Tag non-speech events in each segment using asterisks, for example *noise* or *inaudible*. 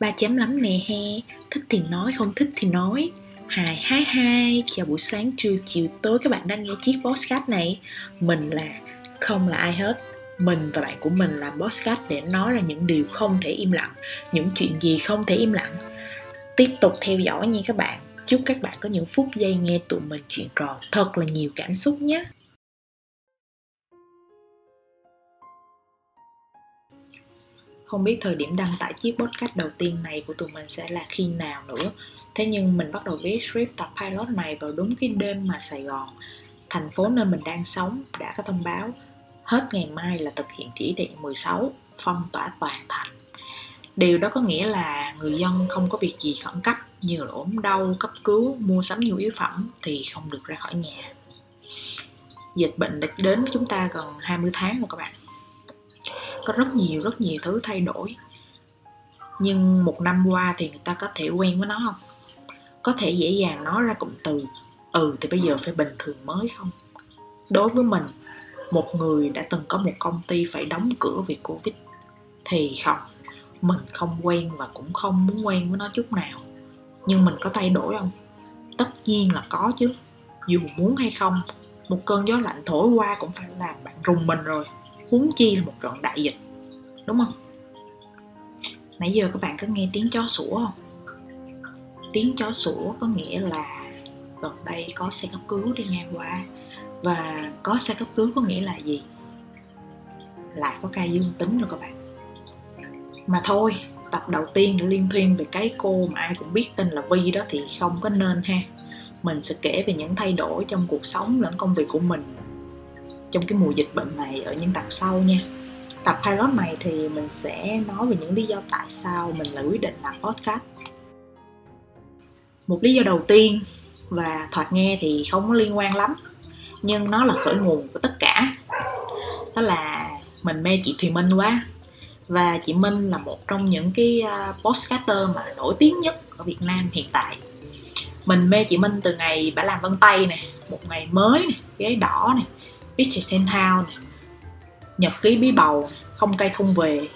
ba chấm lắm nè, he. Thích thì nói, không thích thì nói. Hai hai hai chào buổi sáng trưa, chiều tối, các bạn đang nghe chiếc podcast này. Mình là, không là ai hết. Mình và bạn của mình làm podcast để nói ra những điều không thể im lặng, những chuyện gì không thể im lặng. Tiếp tục theo dõi nha các bạn. Chúc các bạn có những phút giây nghe tụi mình chuyện trò thật là nhiều cảm xúc nhé. Không biết thời điểm đăng tải chiếc podcast đầu tiên này của tụi mình sẽ là khi nào nữa. Thế nhưng mình bắt đầu viết script tập pilot này vào đúng cái đêm mà sài gòn, thành phố nơi mình đang sống, đã có thông báo. Hết ngày mai là thực hiện chỉ thị 16 phong tỏa toàn thành. Điều đó có nghĩa là người dân không có việc gì khẩn cấp, như là ốm đau, cấp cứu, mua sắm nhu yếu phẩm thì không được ra khỏi nhà. Dịch bệnh đã đến với chúng ta gần 20 tháng rồi các bạn có rất nhiều rất nhiều thứ thay đổi. Nhưng một năm qua thì người ta có thể quen với nó không? Có thể dễ dàng nói ra cụm từ ừ thì bây giờ phải bình thường mới không? Đối với mình, một người đã từng có một công ty phải đóng cửa vì covid thì không, mình không quen và cũng không muốn quen với nó chút nào. Nhưng mình có thay đổi không? Tất nhiên là có chứ. Dù muốn hay không, một cơn gió lạnh thổi qua cũng phải làm bạn rùng mình rồi. Huống chi là một trận đại dịch đúng không? Nãy giờ các bạn có nghe tiếng chó sủa không? Tiếng chó sủa có nghĩa là gần đây có xe cấp cứu đi ngang qua. Và có xe cấp cứu có nghĩa là gì? Lại có ca dương tính rồi các bạn. Mà thôi, tập đầu tiên liên thuyên về cái cô mà ai cũng biết tên là vi đó thì không có nên ha. Mình sẽ kể về những thay đổi trong cuộc sống lẫn công việc của mình trong cái mùa dịch bệnh này ở những tập sau nha tập pilot này thì mình sẽ nói về những lý do tại sao mình lại quyết định làm podcast. Một lý do đầu tiên và thoạt nghe thì không có liên quan lắm, nhưng nó là khởi nguồn của tất cả. Đó là mình mê chị Thùy Minh quá. Và chị Minh là một trong những cái postcaster podcaster mà nổi tiếng nhất ở Việt Nam hiện tại. Mình mê chị Minh từ ngày bà làm vân tay nè, một ngày mới nè, ghế đỏ nè, Beach in Town nè, nhật ký bí bầu không cay không về.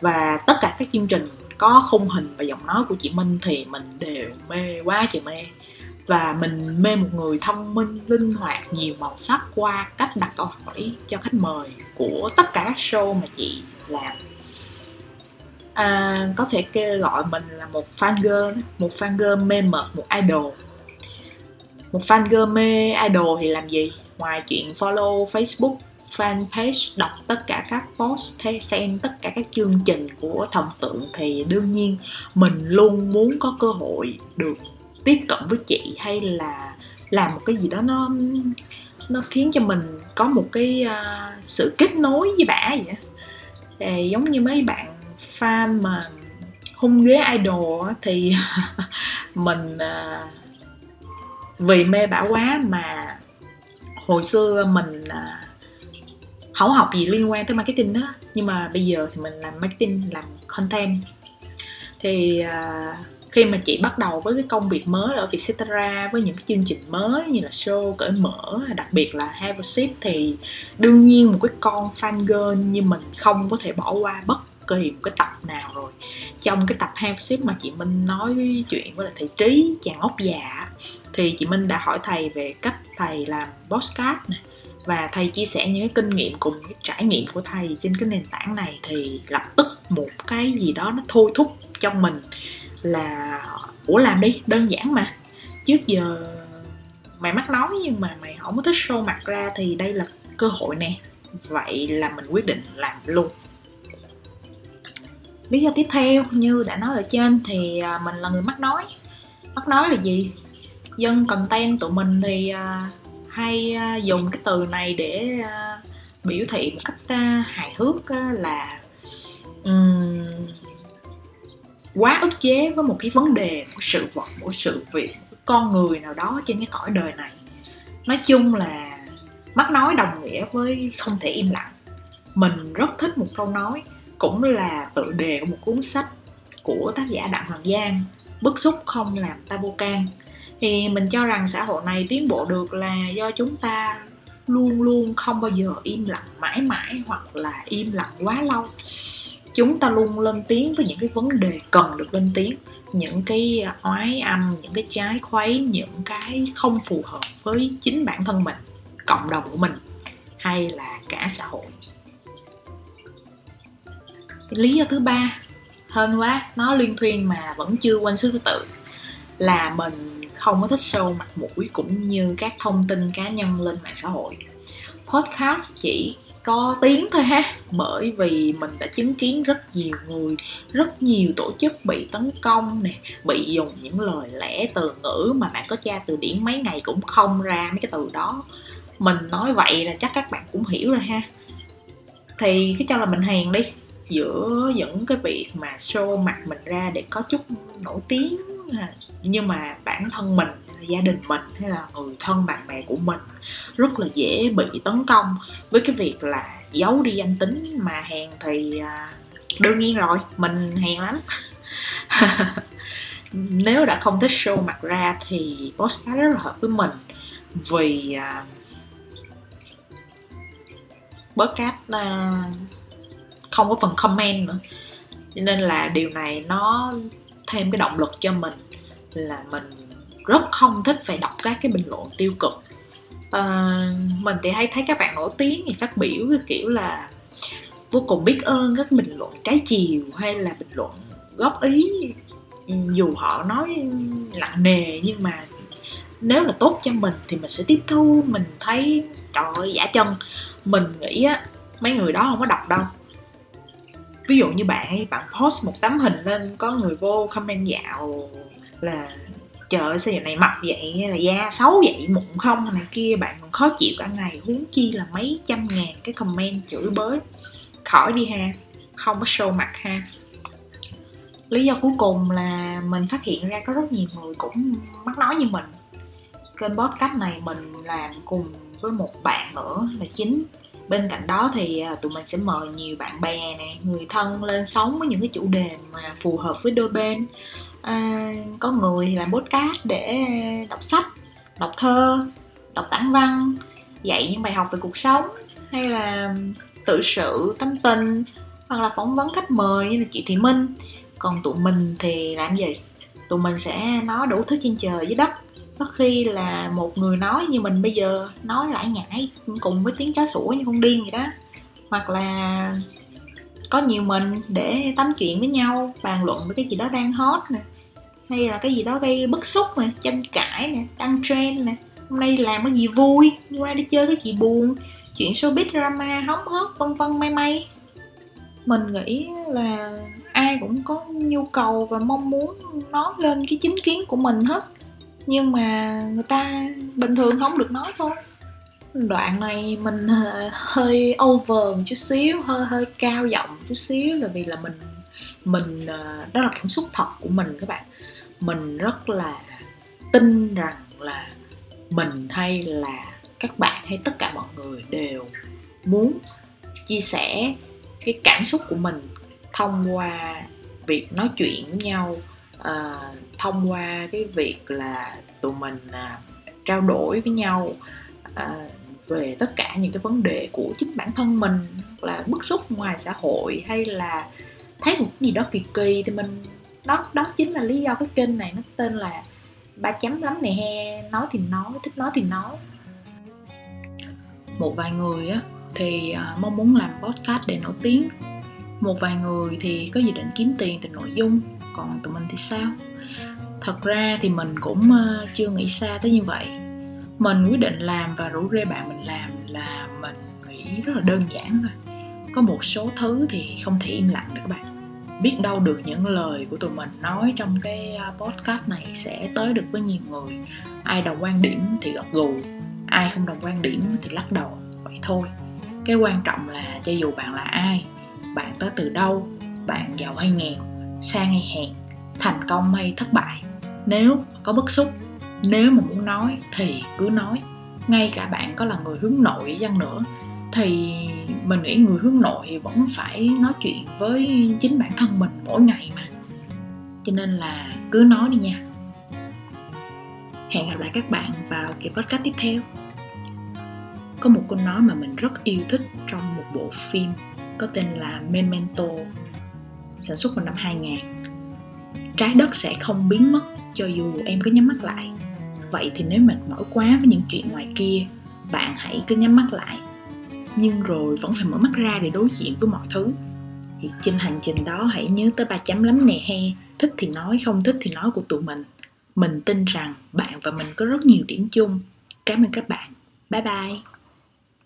Và tất cả các chương trình có khung hình và giọng nói của chị Minh thì mình đều mê quá trời mê. Và mình mê một người thông minh linh hoạt nhiều màu sắc qua cách đặt câu hỏi cho khách mời của tất cả các show mà chị làm. À, có thể kêu gọi mình là một fan girl một fan girl mê mệt một idol. Một fan girl mê idol thì làm gì? Ngoài chuyện follow facebook fanpage đọc tất cả các post hay xem tất cả các chương trình của thần tượng thì đương nhiên mình luôn muốn có cơ hội được tiếp cận với chị hay là làm một cái gì đó nó nó khiến cho mình có một cái uh, sự kết nối với bả vậy thì giống như mấy bạn fan mà hung ghế idol thì *laughs* mình uh, vì mê bả quá mà hồi xưa mình uh, không học gì liên quan tới marketing đó. Nhưng mà bây giờ thì mình làm marketing làm content. Thì uh, khi mà chị bắt đầu với cái công việc mới ở Vietcetera với những cái chương trình mới như là show cởi mở đặc biệt là Have a Sip thì đương nhiên một cái con fan girl như mình không có thể bỏ qua bất kỳ một cái tập nào rồi. Trong cái tập Have a Sip mà chị Minh nói chuyện với là thầy Trí chàng ốc già thì chị Minh đã hỏi thầy về cách thầy làm postcard này và thầy chia sẻ những cái kinh nghiệm cùng cái trải nghiệm của thầy trên cái nền tảng này thì lập tức một cái gì đó nó thôi thúc trong mình là, ủa làm đi, đơn giản mà. Trước giờ mày mắc nói nhưng mà mày không có thích show mặt ra thì đây là cơ hội nè. Vậy là mình quyết định làm luôn. Lý do tiếp theo, như đã nói ở trên thì à, mình là người mắc nói. Mắc nói là gì? Dân content tụi mình thì à, hay à, dùng cái từ này để à, biểu thị một cách à, hài hước là um, quá ức chế với một cái vấn đề một sự vật một sự việc một con người nào đó trên cái cõi đời này. Nói chung là mắt nói đồng nghĩa với không thể im lặng. Mình rất thích một câu nói cũng là tự đề của một cuốn sách của tác giả đặng hoàng giang bức xúc không làm ta vô can thì mình cho rằng xã hội này tiến bộ được là do chúng ta luôn luôn không bao giờ im lặng mãi mãi hoặc là im lặng quá lâu. Chúng ta luôn lên tiếng với những cái vấn đề cần được lên tiếng, những cái oái âm, những cái trái khuấy, những cái không phù hợp với chính bản thân mình, cộng đồng của mình hay là cả xã hội. Lý do thứ ba hơn quá, nó liên thuyên mà vẫn chưa quên sứ thứ tự là mình không có thích show mặt mũi cũng như các thông tin cá nhân lên mạng xã hội. Podcast chỉ có tiếng thôi ha, bởi vì mình đã chứng kiến rất nhiều người, rất nhiều tổ chức bị tấn công nè, bị dùng những lời lẽ từ ngữ mà bạn có tra từ điển mấy ngày cũng không ra mấy cái từ đó. Mình nói vậy là chắc các bạn cũng hiểu rồi ha. Thì cứ cho là mình hèn đi, giữa những cái việc mà show mặt mình ra để có chút nổi tiếng nhưng mà bản thân mình gia đình mình hay là người thân bạn bè của mình rất là dễ bị tấn công. Với cái việc là giấu đi danh tính mà hèn thì à, đương nhiên rồi, mình hèn lắm. *laughs* Nếu đã không thích show mặt ra thì postcard rất là hợp với mình. Vì à, podcast à, không có phần comment nữa. Cho nên là điều này nó thêm cái động lực cho mình là mình rất không thích phải đọc các cái bình luận tiêu cực. À, mình thì hay thấy các bạn nổi tiếng thì phát biểu cái kiểu là vô cùng biết ơn các bình luận trái chiều hay là bình luận góp ý. Ừ, dù họ nói nặng nề nhưng mà nếu là tốt cho mình thì mình sẽ tiếp thu. Mình thấy trời ơi giả chân. Mình nghĩ á mấy người đó không có đọc đâu ví dụ như bạn ấy, bạn post một tấm hình lên, có người vô comment dạo là, trời sao giờ này mập vậy? Hay là da xấu vậy? Mụn không? Này kia, bạn còn khó chịu cả ngày, huống chi là mấy trăm ngàn cái comment chửi bới. Khỏi đi ha, không có show mặt ha. Lý do cuối cùng là mình phát hiện ra có rất nhiều người cũng mắc nói như mình. Kênh podcast này mình làm cùng với một bạn nữa là chính bên cạnh đó thì à, tụi mình sẽ mời nhiều bạn bè này, người thân lên sống với những cái chủ đề mà phù hợp với đôi bên. À, có người thì làm podcast để đọc sách đọc thơ đọc tản văn dạy những bài học về cuộc sống hay là tự sự tâm tình hoặc là phỏng vấn khách mời như là chị Thị Minh. Còn tụi mình thì làm gì? Tụi mình sẽ nói đủ thứ trên trời dưới đất có khi là một người nói như mình bây giờ, nói lại nhảy cùng với tiếng chó sủa như con điên vậy đó. Hoặc là có nhiều mình để tắm chuyện với nhau, bàn luận với cái gì đó đang hot nè, hay là cái gì đó gây bức xúc nè, tranh cãi nè, đăng trend nè. Hôm nay làm cái gì vui, qua đi chơi cái gì buồn, chuyện showbiz, drama, hóng hớt, vân vân, may may. Mình nghĩ là ai cũng có nhu cầu và mong muốn nói lên cái chính kiến của mình hết nhưng mà người ta bình thường không được nói thôi. Đoạn này mình ờ, hơi over một chút xíu, hơi hơi cao giọng chút xíu, là vì là mình mình ờ, đó là cảm xúc thật của mình các bạn. Mình rất là tin rằng là mình hay là các bạn hay tất cả mọi người đều muốn chia sẻ cái cảm xúc của mình thông qua việc nói chuyện với nhau à, thông qua cái việc là tụi mình à, trao đổi với nhau à, về tất cả những cái vấn đề của chính bản thân mình là bức xúc ngoài xã hội hay là thấy một gì đó kỳ kỳ thì mình đó đó chính là lý do cái kênh này nó tên là ba chấm lắm này he nói thì nói thích nói thì nói. Một vài người á thì à, mong muốn làm podcast để nổi tiếng. Một vài người thì có dự định kiếm tiền từ nội dung còn tụi mình thì sao? Thật ra thì mình cũng ờ, chưa nghĩ xa tới như vậy. Mình quyết định làm và rủ rê bạn mình làm là mình nghĩ rất là đơn giản thôi. Có một số thứ thì không thể im lặng được các bạn. Biết đâu được những lời của tụi mình nói trong cái ờ, podcast này sẽ tới được với nhiều người. Ai đồng quan điểm thì gật gù, ai không đồng quan điểm thì lắc đầu, vậy thôi. Cái quan trọng là cho dù bạn là ai, bạn tới từ đâu, bạn giàu hay nghèo sang hay hẹn, thành công hay thất bại. Nếu có bức xúc, nếu mà muốn nói thì cứ nói. Ngay cả bạn có là người hướng nội chăng nữa, thì mình nghĩ người hướng nội vẫn phải nói chuyện với chính bản thân mình mỗi ngày mà. Cho nên là cứ nói đi nha. Hẹn gặp lại các bạn vào kỳ podcast tiếp theo. Có một câu nói mà mình rất yêu thích trong một bộ phim có tên là Memento sản xuất vào năm 2000 trái đất sẽ không biến mất cho dù em có nhắm mắt lại. Vậy thì nếu mệt mỏi quá với những chuyện ngoài kia, bạn hãy cứ nhắm mắt lại. Nhưng rồi vẫn phải mở mắt ra để đối diện với mọi thứ. Thì trên hành trình đó, hãy nhớ tới ba chấm lắm nè he. Thích thì nói, không thích thì nói của tụi mình. Mình tin rằng bạn và mình có rất nhiều điểm chung. Cảm ơn các bạn. Bye bye.